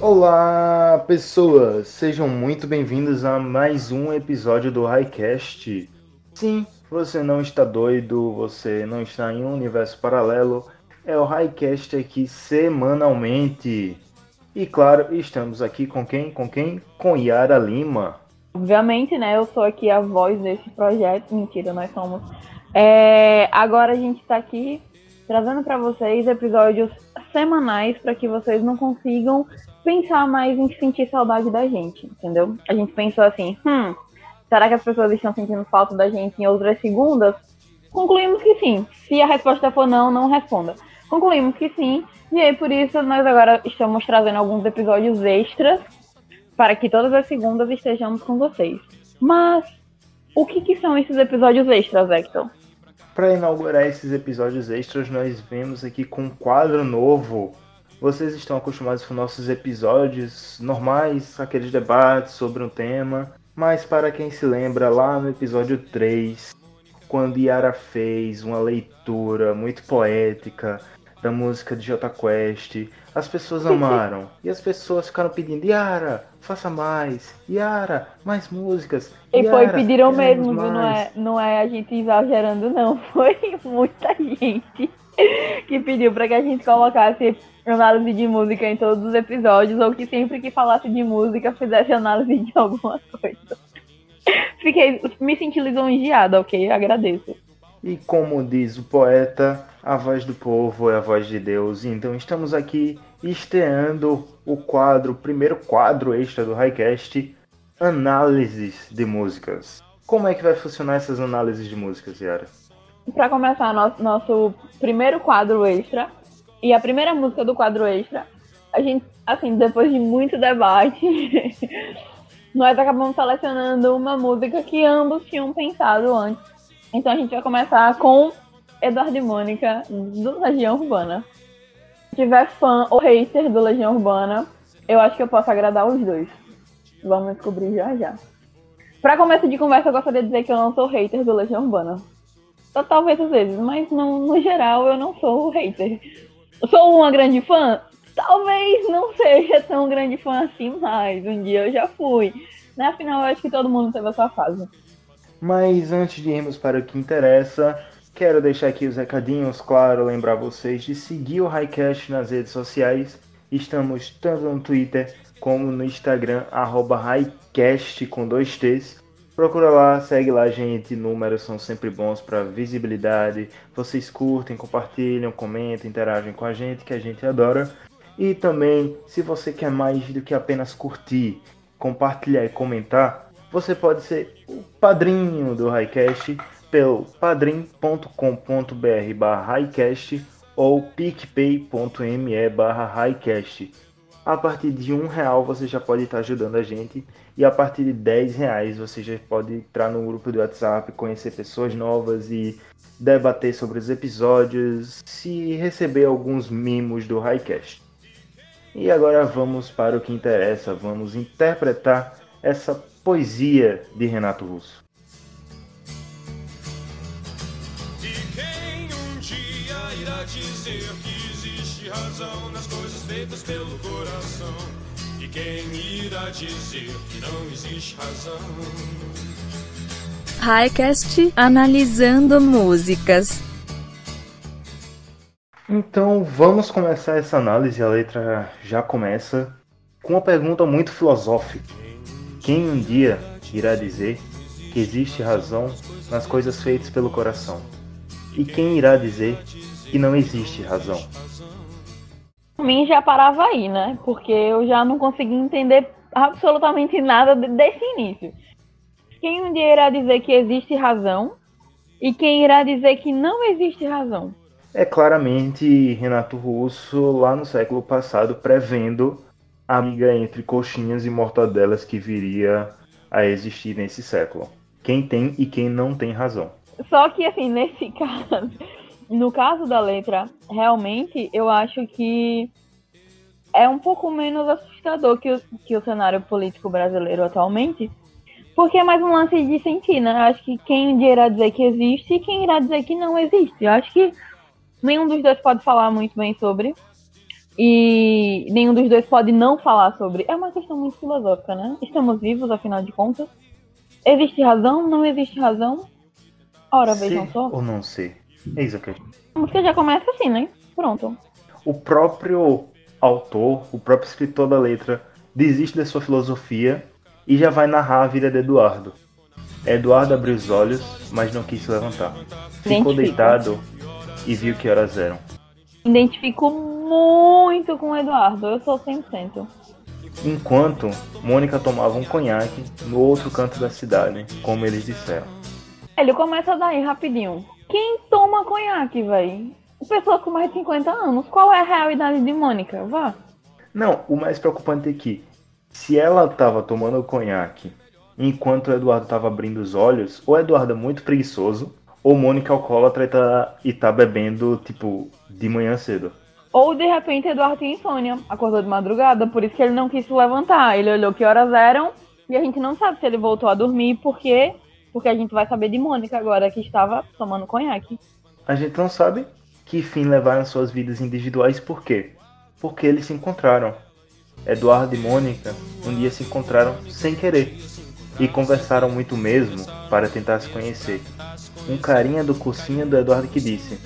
Olá, pessoas! Sejam muito bem-vindos a mais um episódio do Highcast. Sim, você não está doido, você não está em um universo paralelo. É o Highcast aqui semanalmente. E claro, estamos aqui com quem? Com quem? Com Yara Lima. Obviamente, né? Eu sou aqui a voz desse projeto. Mentira, nós somos. É, agora a gente está aqui trazendo para vocês episódios semanais para que vocês não consigam pensar mais em sentir saudade da gente, entendeu? A gente pensou assim, hum, será que as pessoas estão sentindo falta da gente em outras segundas? Concluímos que sim. Se a resposta for não, não responda. Concluímos que sim. E aí, por isso, nós agora estamos trazendo alguns episódios extras para que todas as segundas estejamos com vocês. Mas, o que, que são esses episódios extras, Hector? Para inaugurar esses episódios extras, nós vemos aqui com um quadro novo. Vocês estão acostumados com nossos episódios normais, aqueles debates sobre um tema. Mas para quem se lembra, lá no episódio 3, quando Yara fez uma leitura muito poética da música de Jota Quest, as pessoas amaram. e as pessoas ficaram pedindo, Yara, faça mais. Yara, mais músicas. E Yara, foi, pediram mesmo? Não é, mais." não é a gente exagerando, não. Foi muita gente que pediu para que a gente colocasse análise de música em todos os episódios, ou que sempre que falasse de música fizesse análise de alguma coisa. Fiquei, me senti lisonjeada, ok? Agradeço. E como diz o poeta, a voz do povo é a voz de Deus. Então estamos aqui estreando o quadro, o primeiro quadro extra do Highcast, análises de músicas. Como é que vai funcionar essas análises de músicas, Yara? Para começar nosso, nosso primeiro quadro extra, e a primeira música do quadro extra, a gente, assim, depois de muito debate, nós acabamos selecionando uma música que ambos tinham pensado antes. Então a gente vai começar com Eduardo e Mônica, do Legião Urbana. Se tiver fã ou hater do Legião Urbana, eu acho que eu posso agradar os dois. Vamos descobrir já já. Pra começo de conversa, eu gostaria de dizer que eu não sou hater do Legião Urbana. Talvez às vezes, mas no, no geral eu não sou hater. Sou uma grande fã? Talvez não seja tão grande fã assim mais. Um dia eu já fui. Né? Afinal, eu acho que todo mundo teve a sua fase. Mas antes de irmos para o que interessa, quero deixar aqui os recadinhos, claro, lembrar vocês de seguir o Highcast nas redes sociais. Estamos tanto no Twitter como no Instagram, arroba Highcast com dois T's. Procura lá, segue lá, gente. Números são sempre bons para visibilidade. Vocês curtem, compartilham, comentam, interagem com a gente, que a gente adora. E também, se você quer mais do que apenas curtir, compartilhar e comentar, você pode ser o padrinho do Highcast pelo padrim.com.br barra Highcast ou picpay.me barra Highcast. A partir de um real você já pode estar ajudando a gente e a partir de 10 reais você já pode entrar no grupo do WhatsApp, conhecer pessoas novas e debater sobre os episódios, se receber alguns mimos do Highcast. E agora vamos para o que interessa, vamos interpretar essa poesia de Renato Russo. E quem um dia irá dizer que existe razão nas coisas feitas pelo coração? E quem irá dizer que não existe razão? Highcast analisando músicas. Então vamos começar essa análise. A letra já começa com uma pergunta muito filosófica. Quem um dia irá dizer que existe razão nas coisas feitas pelo coração? E quem irá dizer que não existe razão? Mim já parava aí, né? Porque eu já não consegui entender absolutamente nada de- desse início. Quem um dia irá dizer que existe razão e quem irá dizer que não existe razão? É claramente Renato Russo lá no século passado prevendo a briga entre coxinhas e mortadelas que viria a existir nesse século. Quem tem e quem não tem razão. Só que, assim, nesse caso, no caso da letra, realmente eu acho que é um pouco menos assustador que o, que o cenário político brasileiro atualmente, porque é mais um lance de sentir, né? Eu acho que quem irá dizer que existe e quem irá dizer que não existe. Eu acho que nenhum dos dois pode falar muito bem sobre. e nenhum dos dois pode não falar sobre. É uma questão muito filosófica, né? Estamos vivos, afinal de contas. Existe razão? Não existe razão? Ora, vejam só. ou não ser? Eis a questão. A música já começa assim, né? Pronto. O próprio autor, o próprio escritor da letra, desiste da sua filosofia e já vai narrar a vida de Eduardo. Eduardo abriu os olhos, mas não quis se levantar. Ficou deitado e viu que horas eram. Identifico muito com o Eduardo. Eu sou 100%. Enquanto Mônica tomava um conhaque no outro canto da cidade, como eles disseram. Ele começa daí rapidinho. Quem toma conhaque, véi? Pessoa com mais de 50 anos. Qual é a real idade de Mônica? Vá. Não, o mais preocupante é que, se ela tava tomando conhaque enquanto o Eduardo tava abrindo os olhos, ou Eduardo é muito preguiçoso, ou Mônica é alcoólatra e tá, e tá bebendo, tipo, de manhã cedo. Ou de repente Eduardo tem insônia, acordou de madrugada, por isso que ele não quis se levantar. Ele olhou que horas eram e a gente não sabe se ele voltou a dormir, por quê? Porque a gente vai saber de Mônica agora que estava tomando conhaque. A gente não sabe que fim levaram suas vidas individuais por quê? Porque eles se encontraram. Eduardo e Mônica um dia se encontraram sem querer e conversaram muito mesmo para tentar se conhecer. Um carinha do cursinho do Eduardo que disse: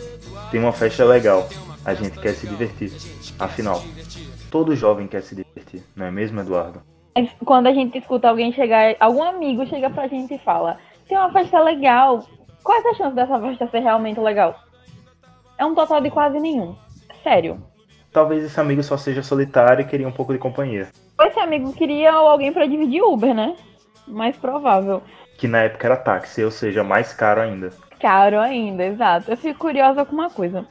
Tem uma festa legal, a gente quer se divertir. Afinal, todo jovem quer se divertir, não é mesmo, Eduardo? Quando a gente escuta alguém chegar, algum amigo chega pra gente e fala: Tem uma festa legal. Quais as chances dessa festa ser realmente legal? É um total de quase nenhum. Sério. Talvez esse amigo só seja solitário e queria um pouco de companhia. Esse amigo queria alguém pra dividir Uber, né? Mais provável. Que na época era táxi, ou seja, mais caro ainda. Caro ainda, exato. Eu fico curiosa com uma coisa.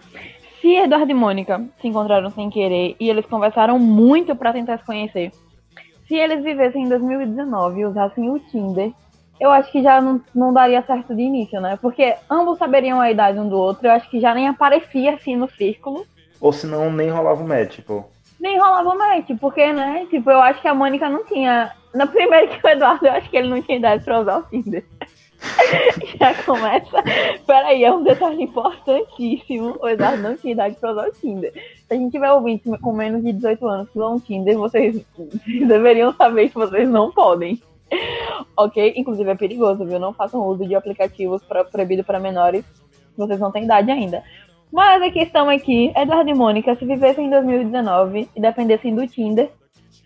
Se Eduardo e Mônica se encontraram sem querer e eles conversaram muito pra tentar se conhecer, se eles vivessem em 2019 e usassem o Tinder, eu acho que já não, não daria certo de início, né? Porque ambos saberiam a idade um do outro, eu acho que já nem aparecia assim no círculo. Ou senão nem rolava o match, tipo. Nem rolava match, porque, né? Tipo, eu acho que a Mônica não tinha. Na primeira que o Eduardo, eu acho que ele não tinha idade pra usar o Tinder. Já começa. Peraí, é um detalhe importantíssimo. O Eduardo não tinha idade pra usar o Tinder. Se a gente tiver ouvintes com menos de 18 anos que usam o Tinder, vocês deveriam saber que vocês não podem. Ok? Inclusive é perigoso, viu? Não façam uso de aplicativos pra, proibido para menores. Vocês não têm idade ainda. Mas a questão é que Eduardo e Mônica, se vivessem em 2019 e dependessem do Tinder,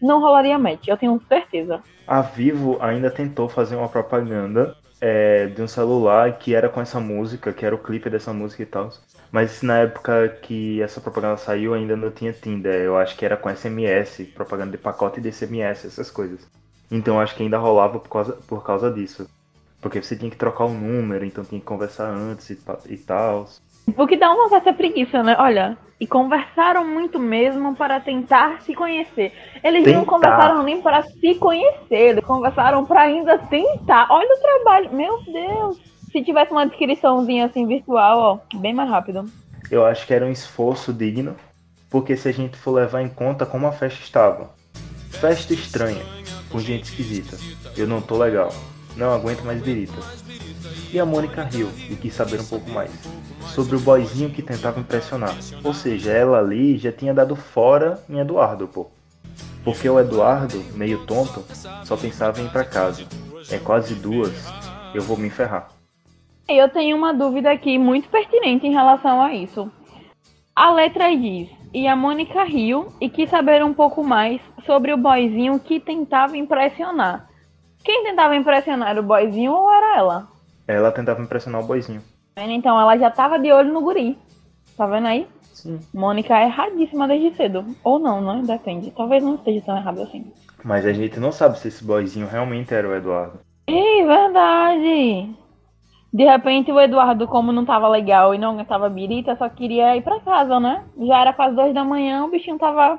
não rolaria match, eu tenho certeza. A Vivo ainda tentou fazer uma propaganda é, de um celular que era com essa música, que era o clipe dessa música e tal. Mas na época que essa propaganda saiu ainda não tinha Tinder. Eu acho que era com SMS, propaganda de pacote de SMS, essas coisas. Então acho que ainda rolava por causa, por causa disso. Porque você tinha que trocar o número, então tinha que conversar antes e, e tal. O que dá uma certa preguiça, né? Olha, e conversaram muito mesmo para tentar se conhecer. Eles não Tentar. conversaram nem para se conhecer, eles conversaram para ainda tentar. Olha o trabalho, meu Deus. Se tivesse uma descriçãozinha assim virtual, ó, bem mais rápido. Eu acho que era um esforço digno, porque se a gente for levar em conta como a festa estava. Festa estranha, com gente esquisita. Eu não tô legal. Não aguento mais birita. E a Mônica riu e quis saber um pouco mais. Sobre o boyzinho que tentava impressionar. Ou seja, ela ali já tinha dado fora em Eduardo, pô. Porque o Eduardo, meio tonto, só pensava em ir pra casa. É quase duas, eu vou me ferrar. Eu tenho uma dúvida aqui muito pertinente em relação a isso. A letra diz: E a Mônica riu e quis saber um pouco mais sobre o boyzinho que tentava impressionar. Quem tentava impressionar era o boyzinho ou era ela? Ela tentava impressionar o boyzinho. Então ela já tava de olho no guri. Tá vendo aí? Sim. Mônica é erradíssima desde cedo. Ou não, né? Depende. Talvez não esteja tão errado assim. Mas a gente não sabe se esse boyzinho realmente era o Eduardo. Ih, verdade! De repente o Eduardo, como não tava legal e não aguentava birita, só queria ir pra casa, né? Já era quase duas da manhã, o bichinho tava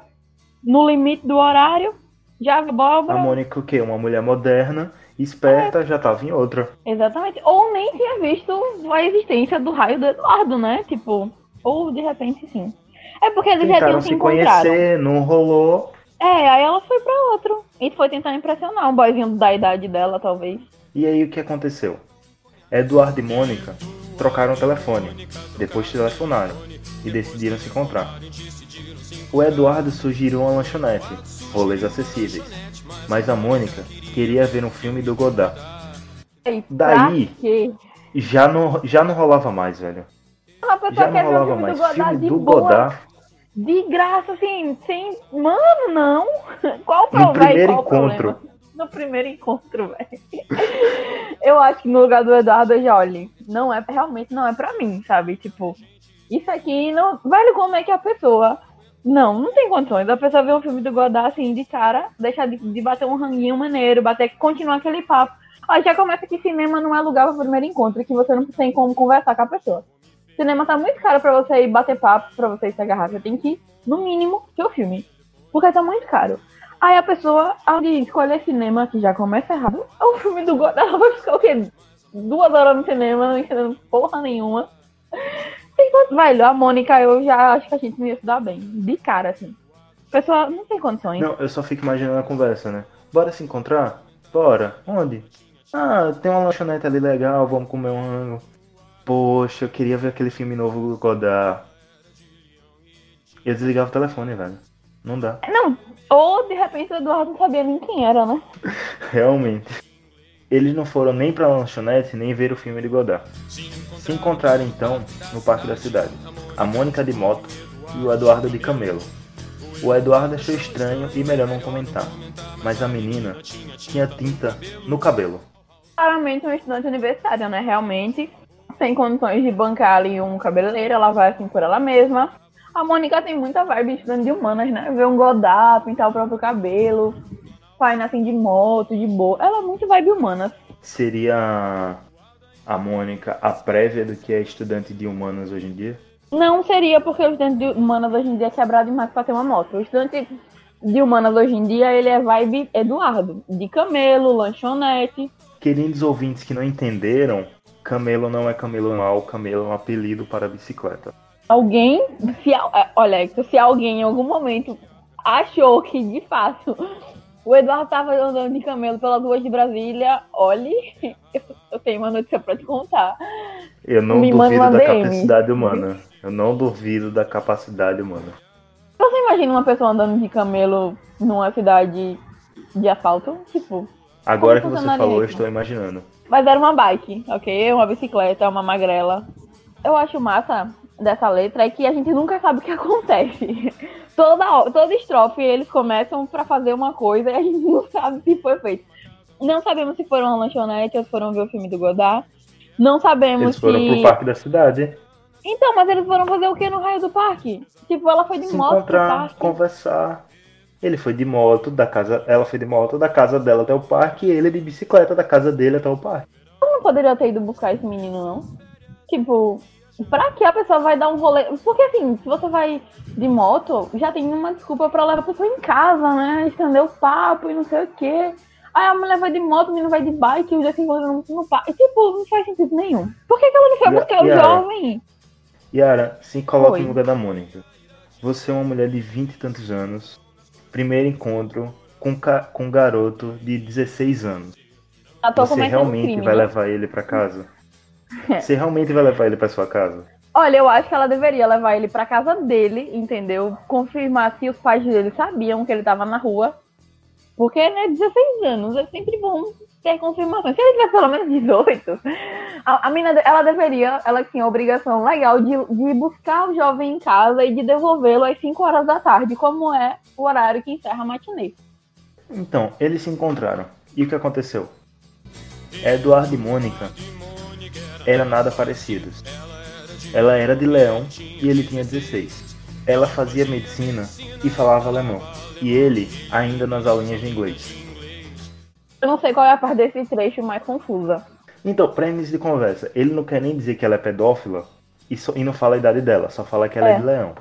no limite do horário. Já A abóbora. Mônica, o quê? Uma mulher moderna, esperta, já tava em outra. Exatamente. Ou nem tinha visto a existência do raio do Eduardo, né? Tipo, ou de repente sim. É porque eles já Tentaram tinham se se encontrado. conhecer, não rolou. É, aí ela foi pra outro. E foi tentar impressionar um boyzinho da idade dela, talvez. E aí o que aconteceu? Eduardo e Mônica trocaram o telefone, depois telefonaram e decidiram se encontrar. O Eduardo sugeriu uma lanchonete, rolês acessíveis. Mas a Mônica queria ver um filme do Godard. E Daí-? Já não, já não rolava mais, velho. Uma pessoa Já não rolava filme mais. do Godard Filme de do boa, Godard. de graça, assim, sem. Mano, não. Qual o No problema? primeiro Qual o encontro. problema? No primeiro encontro, velho. Eu acho que no lugar do Eduardo, eu já olhe. Não é, realmente não é pra mim, sabe? Tipo, isso aqui não. Velho, como é que a pessoa. Não, não tem condições. A pessoa vê um filme do Godard assim, de cara, deixar de, de bater um ranguinho maneiro, bater, continuar aquele papo. Aí já começa que cinema não é lugar para primeiro encontro, que você não tem como conversar com a pessoa. Cinema tá muito caro pra você ir bater papo, pra você ir se agarrar. Você tem que no mínimo, ver o filme. Porque tá muito caro. Aí a pessoa, ao de escolher cinema, que já começa errado, é o filme do Godard, ela vai ficar o quê? Duas horas no cinema, não entendendo porra nenhuma. Enquanto, velho, a Mônica, eu já acho que a gente não ia se dar bem. De cara, assim. A pessoa não tem condições. Não, eu só fico imaginando a conversa, né? Bora se encontrar? Bora. Onde? Ah, tem uma lanchonete ali legal, vamos comer um rango. Poxa, eu queria ver aquele filme novo do Godard. Eu desligava o telefone, velho. Não dá. Não, ou de repente o Eduardo não sabia nem quem era, né? Realmente. Eles não foram nem pra lanchonete, nem ver o filme de Godard. Se encontraram então no parque da cidade. A Mônica de moto e o Eduardo de camelo. O Eduardo achou estranho e melhor não comentar. Mas a menina tinha tinta no cabelo. Claramente um estudante universitário, né? Realmente, sem condições de bancar ali um cabeleireiro, ela vai assim por ela mesma. A Mônica tem muita vibe de estudante de humanas, né? Ver um Godard, pintar o próprio cabelo, saindo assim de moto, de boa. Ela é muito vibe humana. Seria a Mônica a prévia do que é estudante de humanas hoje em dia? Não seria porque o estudante de humanas hoje em dia é quebrado demais pra ter uma moto. O estudante de humanas hoje em dia, ele é vibe Eduardo. De camelo, lanchonete. Queridos ouvintes que não entenderam, camelo não é camelo mal, camelo é um apelido para bicicleta. Alguém, se, é, olha, se alguém em algum momento achou que de fato o Eduardo tava andando de camelo pelas ruas de Brasília, olhe, eu, tenho uma notícia pra te contar. Eu não Me duvido da DM. capacidade humana. Eu não duvido da capacidade humana. Você imagina uma pessoa andando de camelo numa cidade de asfalto? Tipo, Agora que você falou, eu estou imaginando. Mas era uma bike, ok? Uma bicicleta, uma magrela. Eu acho massa dessa letra é que a gente nunca sabe o que acontece. Toda, toda estrofe eles começam pra fazer uma coisa e a gente não sabe se foi feito. Não sabemos se foram uma lanchonete ou se foram ver o filme do Godard. Não sabemos Eles foram se. pro parque da cidade Então, mas eles foram fazer o que no raio do parque? Tipo, ela foi de se moto pro encontrar, parque. conversar. Ele foi de moto da casa, ela foi de moto da casa dela até o parque e ele de bicicleta da casa dele até o parque. não poderia ter ido buscar esse menino, não? Tipo, pra que a pessoa vai dar um rolê? Porque assim, se você vai de moto, já tem uma desculpa pra levar a pessoa em casa, né? Estender o papo e não sei o quê. Aí a mulher vai de moto, o menino vai de bike, os dois se encontram no, no parque. Tipo, não faz sentido nenhum. Por que, que ela não foi E a- buscar o e jovem? Yara, se coloca Oi. no lugar da Mônica. Você é uma mulher de 20 e tantos anos. Primeiro encontro com, ca- com um garoto de 16 anos. Tô Você realmente crime. vai né? levar ele pra casa? Você realmente vai levar ele pra sua casa? Olha, eu acho que ela deveria levar ele pra casa dele, entendeu? Confirmar se os pais dele sabiam que ele tava na rua. Porque, né, 16 anos, é sempre bom ter confirmação. Se ele tivesse pelo menos 18, a, a mina, ela deveria, ela tinha a obrigação legal de, de buscar o jovem em casa e de devolvê-lo às 5 horas da tarde, como é o horário que encerra a matinê. Então, eles se encontraram. E o que aconteceu? Eduardo e Mônica eram nada parecidos. Ela era de Leão e ele tinha 16. Ela fazia medicina e falava alemão. E ele ainda nas aulinhas de inglês. Eu não sei qual é a parte desse trecho mais confusa. Então, pra início de conversa, ele não quer nem dizer que ela é pedófila e, só- e não fala a idade dela, só fala que ela é. É. de Leão. Ou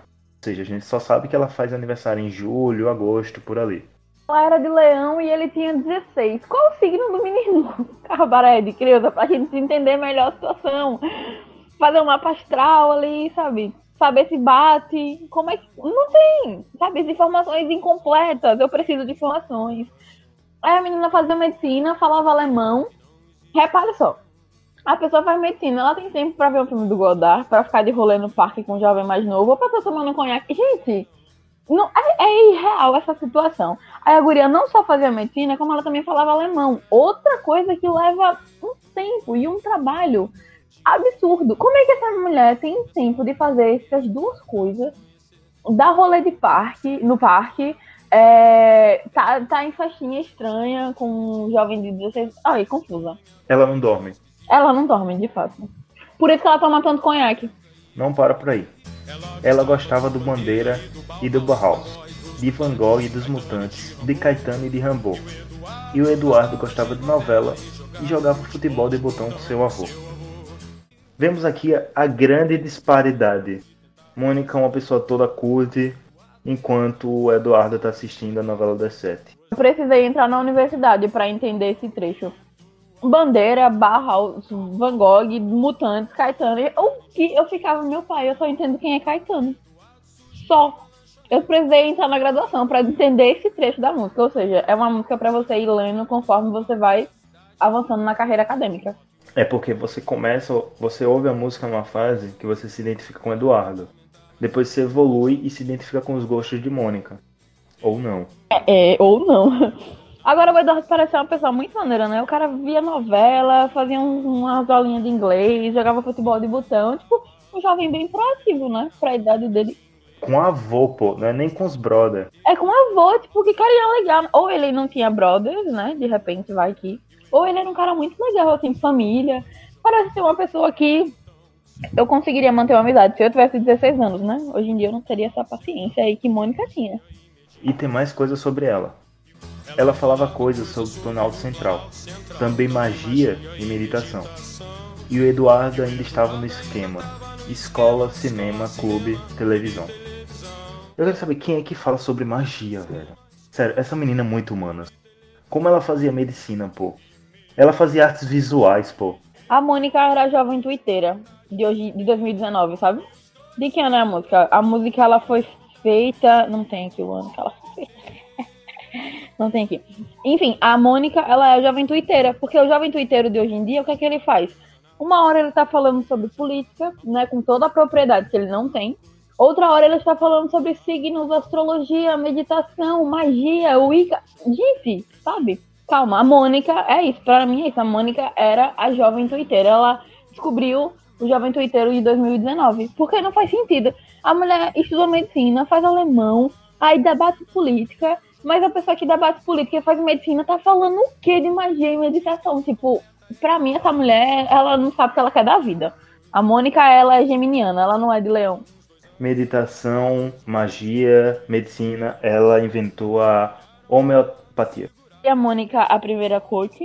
seja, a gente só sabe que ela faz aniversário em julho, agosto, por ali. Ela era de leão e ele tinha 16. Qual o signo do menino? Carbaré de criança, pra gente entender melhor a situação. Fazer um mapa astral ali, sabe? Saber se bate. Como é que. Não tem, sabe? As informações incompletas. Eu preciso de informações. Aí a menina fazia medicina, falava alemão. Repare só. A pessoa faz medicina, ela tem tempo pra ver o filme do Godard, pra ficar de rolê no parque com um jovem mais novo, ou pra estar tomando um conhaque. Gente, Não, é, é irreal essa situação. Aí a guria não só fazia medicina, como ela também falava alemão. Outra coisa que leva um tempo e um trabalho absurdo. Como é que essa mulher tem tempo de fazer essas duas coisas? Dar rolê de parque, no parque, é, tá, tá em festinha estranha com um jovem de 16 Ai, confusa. Ela não dorme. Ela não dorme, de fato. Por isso que ela toma tanto conhaque. Não para por aí. Ela gostava do Bandeira e do Bauhaus, de Van Gogh e dos Mutantes, de Caetano e de Rambo. E o Eduardo gostava de novela e jogava futebol de botão com seu avô. Vemos aqui a, grande disparidade. Mônica é uma pessoa toda curte, enquanto o Eduardo está assistindo a novela das sete. Eu precisei entrar na universidade para entender esse trecho. Bandeira, Bauhaus, Van Gogh, Mutantes, Caetano. O que eu ficava, meu pai, eu só entendo quem é Caetano. Só. Eu precisei entrar na graduação para entender esse trecho da música. Ou seja, é uma música para você ir lendo conforme você vai avançando na carreira acadêmica. É porque você começa, você ouve a música numa fase que você se identifica com Eduardo. Depois você evolui e se identifica com os gostos de Mônica. Ou não. É, é ou não. Agora o Eduardo parece uma pessoa muito maneira, né? O cara via novela, fazia um, umas aulinhas de inglês, jogava futebol de botão. Tipo, um jovem bem proativo, né? Pra idade dele. Com avô, pô, não é nem com os brother. É com avô, tipo, que carinha legal. Ou ele não tinha brothers, né? De repente vai aqui. Ou ele era um cara muito legal, assim, família. Parece ser uma pessoa que eu conseguiria manter uma amizade se eu tivesse 16 anos, né? Hoje em dia eu não teria essa paciência aí que Mônica tinha. E tem mais coisas sobre ela. Ela falava coisas sobre o Planalto Central, também magia e meditação. E o Eduardo ainda estava no esquema: escola, cinema, clube, televisão. Eu quero saber quem é que fala sobre magia, velho. Sério, essa menina é muito humana. Como ela fazia medicina, pô? Ela fazia artes visuais, pô. A Mônica era jovem twitteira de hoje, de 2019, sabe? De que ano é a música? A música ela foi feita. Não tem aqui o ano que ela foi. Não tem aqui. Enfim, a Mônica, ela é jovem twitteira, porque o jovem twitteiro de hoje em dia, o que é que ele faz? Uma hora ele tá falando sobre política, né, com toda a propriedade que ele não tem. Outra hora ele está falando sobre signos, astrologia, meditação, magia, Wicca. Gente, sabe? Calma, a Mônica é isso. Para mim é isso. A Mônica era a jovem twitteira. Ela descobriu o jovem twitteiro de 2019. Porque não faz sentido. A mulher estudou medicina, faz alemão, aí debate política, mas a pessoa que debate política e faz medicina tá falando o que de magia e meditação? Tipo, pra mim, essa mulher, ela não sabe o que ela quer da vida. A Mônica, ela é geminiana, ela não é de leão. Meditação, magia, medicina, ela inventou a homeopatia. E a Mônica, a primeira coach.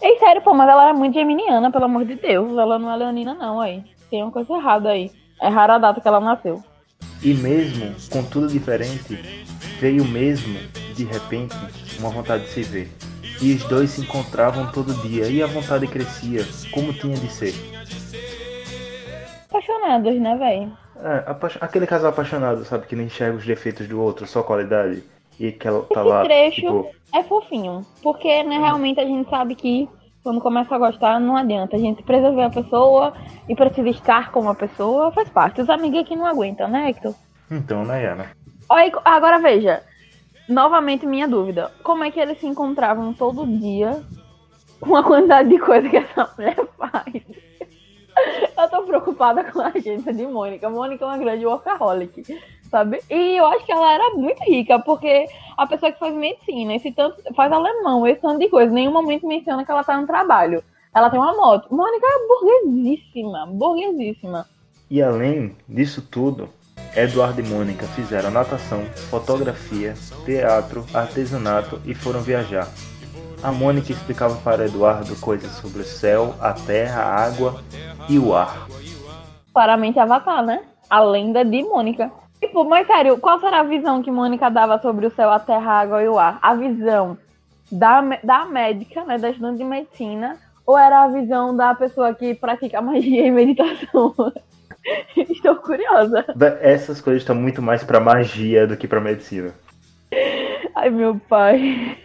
Ei, sério, pô, mas ela é muito geminiana, pelo amor de Deus. Ela não é leonina, não, aí. Tem uma coisa errada aí. É rara a data que ela nasceu. E mesmo com tudo diferente, veio mesmo, de repente, uma vontade de se ver. E os dois se encontravam todo dia e a vontade crescia, como tinha de ser. Apaixonados, né, velho? É, aquele casal apaixonado, sabe, que não enxerga os defeitos do outro, só qualidade. E que ela tá Esse lá. trecho Tipo, é fofinho. Porque, né, realmente a gente sabe que quando começa a gostar, não adianta. A gente precisa ver a pessoa e precisa estar com a pessoa, faz parte. Os amigos aqui não aguentam, né, Hector? então, Nayana. Olha, agora veja. Novamente minha dúvida. Como é que eles se encontravam todo dia com a quantidade de coisa que essa mulher faz? Eu tô preocupada com a agência de Mônica. Mônica é uma grande workaholic, sabe? E eu acho que ela era muito rica, porque a pessoa que faz medicina, esse tanto, faz alemão, esse tanto de coisa, nenhum momento menciona que ela tá no trabalho. Ela tem uma moto. Mônica é burguesíssima, burguesíssima. E além disso tudo, Eduardo e Mônica fizeram natação, fotografia, teatro, artesanato e foram viajar. A Mônica explicava para Eduardo coisas sobre o céu, a terra, a água e o ar. Claramente Avatar, né? A lenda de Mônica. Tipo, mas sério, qual será a visão que Mônica dava sobre o céu, a terra, a água e o ar? A visão da, da médica, né? Da estudante de medicina, ou era a visão da pessoa que pratica magia e meditação? Estou curiosa. Essas coisas estão muito mais pra magia do que pra medicina. Ai, meu pai.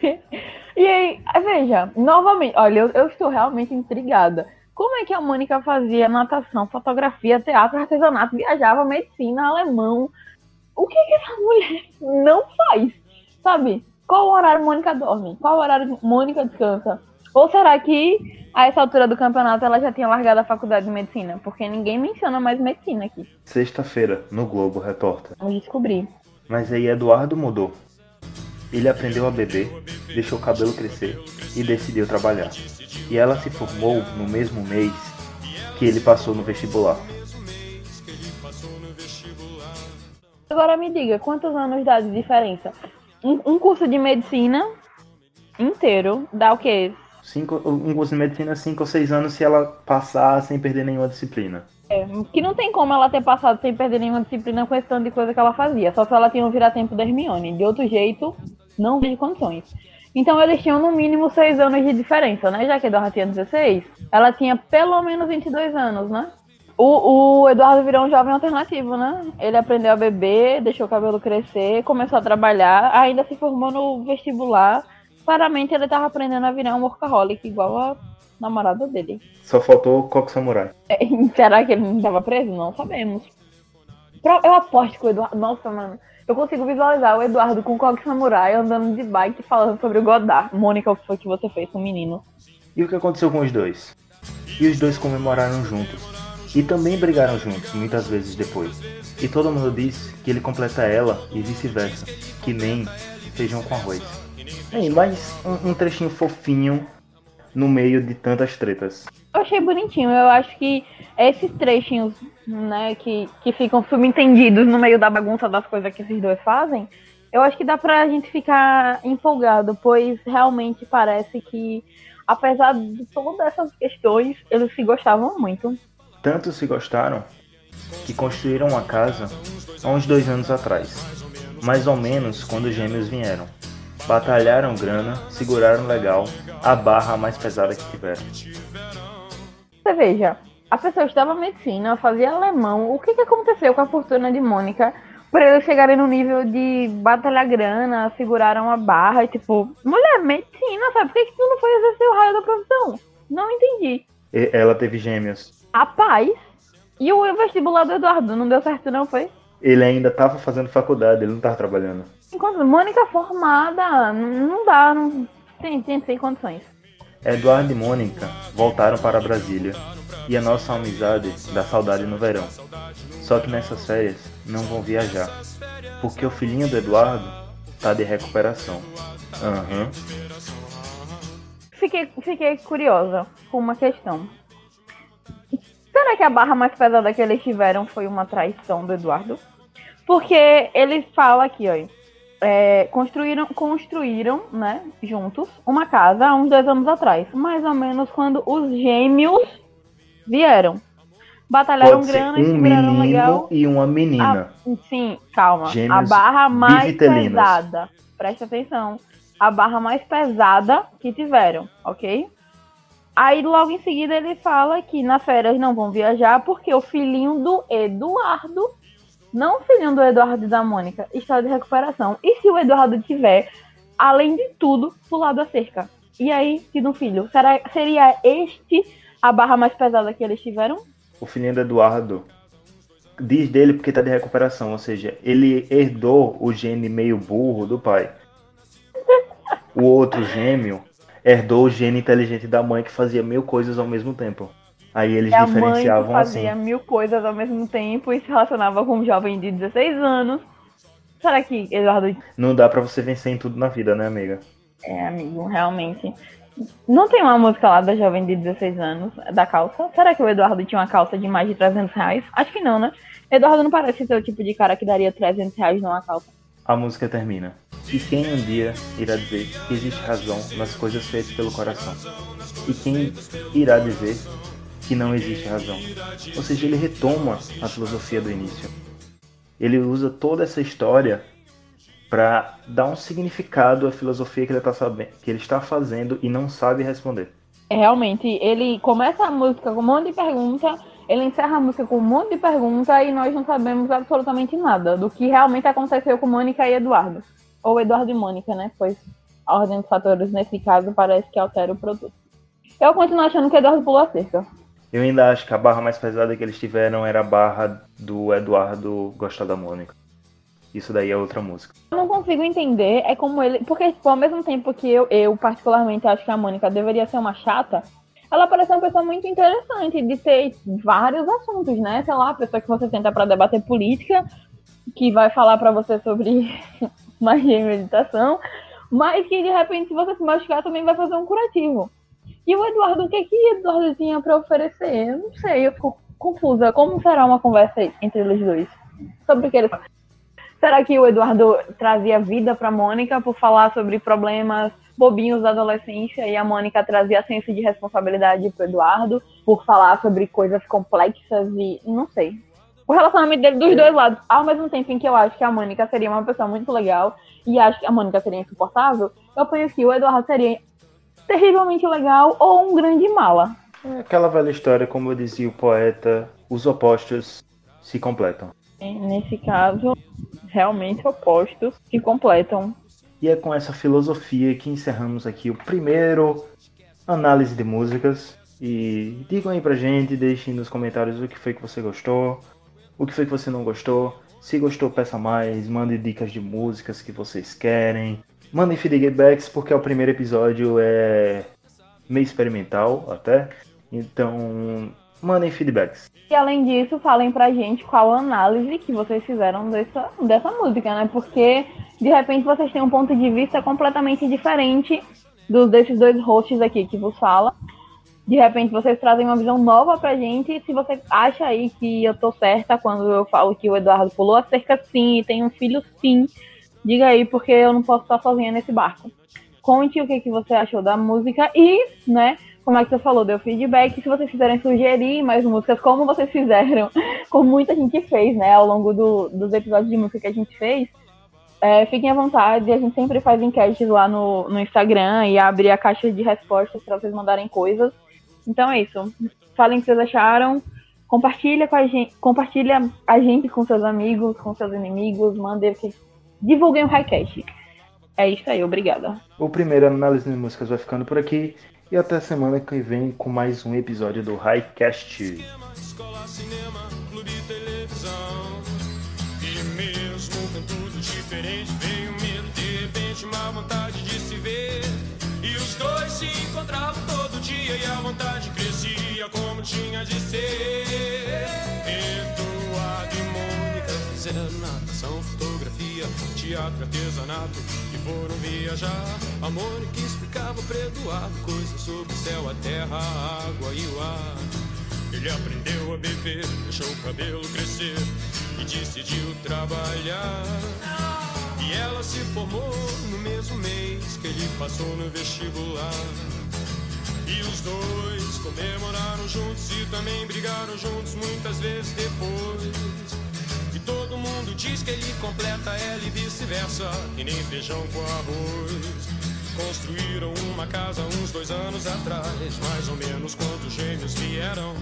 E aí, veja, novamente, olha, eu, eu estou realmente intrigada. Como é que a Mônica fazia natação, fotografia, teatro, artesanato, viajava, medicina, alemão? o que, que essa mulher não faz? Sabe? Qual o horário Mônica dorme? Qual o horário Mônica descansa? Ou será que a essa altura do campeonato ela já tinha largado a faculdade de medicina? Porque ninguém menciona mais medicina aqui. Sexta-feira, no Globo, repórter. Vamos descobrir. Mas aí Eduardo mudou. Ele aprendeu a beber, deixou o cabelo crescer e decidiu trabalhar. E ela se formou no mesmo mês que ele passou no vestibular. Agora me diga, quantos anos dá de diferença? Um, um curso de medicina inteiro dá o quê? Cinco, um curso de medicina, 5 ou 6 anos se ela passar sem perder nenhuma disciplina. É, que não tem como ela ter passado sem perder nenhuma disciplina com esse tanto de coisa que ela fazia. Só se ela tinha um vira-tempo da Hermione. De outro jeito, não vejo condições. Então eles tinham no mínimo 6 anos de diferença, né? Já que a Eduardo tinha 16, ela tinha pelo menos 22 anos, né? O, o Eduardo virou um jovem alternativo, né? Ele aprendeu a beber, deixou o cabelo crescer, começou a trabalhar, ainda se formou no vestibular. Claramente ele tava aprendendo a virar um workaholic, igual a namorada dele. Só faltou o Coco Samurai. É, será que ele não estava preso? Não sabemos. Eu aposto que o Eduardo. Nossa, mano. Eu consigo visualizar o Eduardo com o Coque Samurai andando de bike falando sobre o Godard. Mônica, o que foi que você fez com o menino? E o que aconteceu com os dois? E os dois comemoraram juntos. E também brigaram juntos, muitas vezes depois. E todo mundo diz que ele completa ela e vice-versa. Que nem feijão com arroz. Bem, mais um, um trechinho fofinho no meio de tantas tretas. Eu achei bonitinho. Eu acho que esses trechinhos, né, que, que ficam subentendidos no meio da bagunça das coisas que esses dois fazem, eu acho que dá pra gente ficar empolgado, pois realmente parece que, apesar de todas essas questões, eles se gostavam muito. Tanto se gostaram que construíram uma casa há uns dois anos atrás. Mais ou menos quando os gêmeos vieram. Batalharam grana, seguraram legal a barra mais pesada que tiveram. Você veja, a pessoa estava medicina, fazia alemão. O que, que aconteceu com a fortuna de Mônica para eles chegarem no nível de batalhar grana, seguraram a barra e tipo, mulher, medicina, sabe? Por que, que tu não foi exercer o raio da profissão? Não entendi. E ela teve gêmeos. Rapaz, e o vestibular do Eduardo não deu certo, não foi? Ele ainda estava fazendo faculdade, ele não estava trabalhando. Enquanto Mônica formada, não dá, não tem, tem sem condições. Eduardo e Mônica voltaram para Brasília e a nossa amizade dá saudade no verão. Só que nessas férias não vão viajar, porque o filhinho do Eduardo tá de recuperação. Aham. Fiquei, fiquei curiosa com uma questão. Será que a barra mais pesada que eles tiveram foi uma traição do Eduardo? Porque ele fala aqui, ó. é, construíram, construíram, né, juntos, uma casa há uns dois anos atrás. Mais ou menos quando os gêmeos vieram. Batalharam Pode grana e um menino legal. e uma menina. Ah, sim, calma. Gêmeos a barra mais pesada. Presta atenção. A barra mais pesada que tiveram, ok? Aí logo em seguida ele fala que nas férias não vão viajar porque o filhinho do Eduardo, não o filhinho do Eduardo e da Mônica, está de recuperação. E se o Eduardo tiver, além de tudo, pulado a cerca? E aí, tido um filho? Será, seria este a barra mais pesada que eles tiveram? O filhinho do Eduardo diz dele porque tá de recuperação, ou seja, ele herdou o gene meio burro do pai. O outro gêmeo herdou o gene inteligente da mãe que fazia mil coisas ao mesmo tempo. Aí eles E a mãe diferenciavam assim. fazia mil coisas ao mesmo tempo e se relacionava com um jovem de 16 anos. Será que Eduardo Não dá pra você vencer em tudo na vida, né, amiga? é amigo, realmente? Não tem uma música lá da jovem de 16 anos, da calça? Será que o Eduardo tinha uma calça de mais de 300 reais? Acho que não, né? Eduardo não parece ser o tipo de cara que daria 300 reais numa calça. A música termina. E quem um dia irá dizer que existe razão nas coisas feitas pelo coração? E quem irá dizer que não existe razão? Ou seja, ele retoma a filosofia do início. Ele usa toda essa história para dar um significado à filosofia que ele, tá sabe- que ele está fazendo e não sabe responder. É, Realmente, ele começa a música com um monte de pergunta, ele encerra a música com um monte de pergunta e nós não sabemos absolutamente nada do que realmente aconteceu com Mônica e Eduardo. Ou Eduardo e Mônica, né? Pois a ordem dos fatores nesse caso parece que altera o produto. Eu continuo achando que Eduardo pulou a cerca. Eu ainda acho que a barra mais pesada que eles tiveram era a barra do Eduardo gostar da Mônica. isso daí é outra música. Eu não consigo entender, é como ele. Porque, tipo, ao mesmo tempo que eu, eu particularmente acho que a Mônica deveria ser uma chata, ela parece uma pessoa muito interessante de ter vários assuntos, né? Sei lá, a pessoa que você tenta para debater política, que vai falar para você sobre magia e meditação, mas que de repente, se você se machucar, também vai fazer um curativo. E o Eduardo, o que que o Eduardo tinha para oferecer? Eu não sei, eu fico confusa. Como será uma conversa entre eles dois? Sobre o que eles Será que o Eduardo trazia vida para Mônica por falar sobre problemas bobinhos da adolescência e a Mônica trazia senso de responsabilidade para Eduardo por falar sobre coisas complexas e não sei. O relacionamento dele dos dois lados, ao mesmo tempo em que eu acho que a Mônica seria uma pessoa muito legal e acho que a Mônica seria insuportável, eu penso que o Eduardo seria terrivelmente legal ou um grande mala. É aquela velha história, como dizia o poeta, os opostos se completam. Nesse caso, realmente opostos se completam. E é com essa filosofia que encerramos aqui o primeiro análise de músicas. E digam aí pra gente, deixem nos comentários o que foi que você gostou, o que foi que você não gostou. Se gostou, peça mais, mande dicas de músicas que vocês querem. Mandem feedbacks, porque o primeiro episódio é meio experimental até. Então, mandem feedbacks. E além disso, falem pra gente qual análise que vocês fizeram dessa, dessa música, né? Porque de repente vocês têm um ponto de vista completamente diferente dos desses dois hosts aqui que vos fala. De repente vocês trazem uma visão nova pra gente. Se você acha aí que eu tô certa quando eu falo que o Eduardo pulou a cerca sim e tem um filho sim, diga aí, porque eu não posso estar sozinha nesse barco. Conte o que, que você achou da música e, né, como é que você falou, deu feedback. Se vocês quiserem sugerir mais músicas, como vocês fizeram, como muita gente fez, né, ao longo do, dos episódios de música que a gente fez, é, fiquem à vontade. A gente sempre faz enquetes lá no, no Instagram e abre a caixa de respostas para vocês mandarem coisas. Então é isso. Falem o que vocês acharam. Compartilha com a gente, compartilha a gente com seus amigos, com seus inimigos, mandem divulguem o Highcast. É isso aí, obrigada. O primeiro análise de músicas vai ficando por aqui. E até semana que vem com mais um episódio do Highcast. Escola, cinema, clube, televisão. E mesmo com tudo diferente, veio medo, de repente, uma vontade de se ver. E os dois se encontravam todo dia e a vontade crescia como tinha de ser. Eduardo e Mônica fizeram fotografia, teatro, artesanato e foram viajar. A Mônica explicava para Eduardo coisas sobre o céu, a terra, a água e o ar. Ele aprendeu a beber, deixou o cabelo crescer e decidiu trabalhar. E ela se formou no mesmo mês que ele passou no vestibular. E os dois comemoraram juntos e também brigaram juntos muitas vezes depois. E todo mundo diz que ele completa ela e vice-versa, e nem feijão com arroz. Construíram uma casa uns dois anos atrás, mais ou menos quando os gêmeos vieram.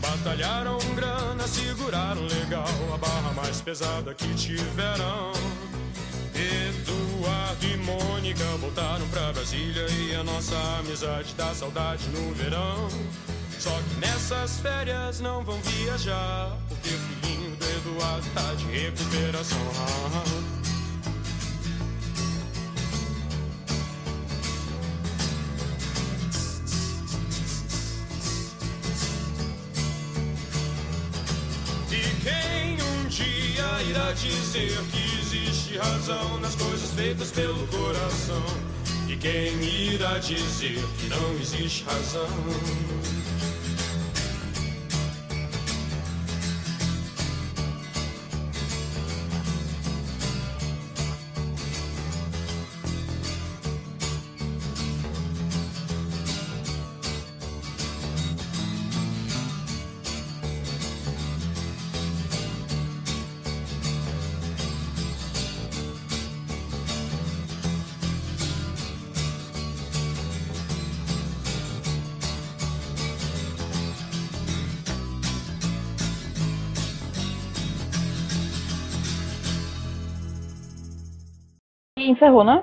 Batalharam grana, seguraram legal a barra mais pesada que tiveram. Eduardo e Mônica voltaram pra Brasília e a nossa amizade dá saudade no verão. Só que nessas férias não vão viajar, porque o filhinho do Eduardo tá de recuperação. E quem um dia irá dizer que existe razão nas coisas feitas pelo coração? E quem irá dizer que não existe razão? E encerrou, né?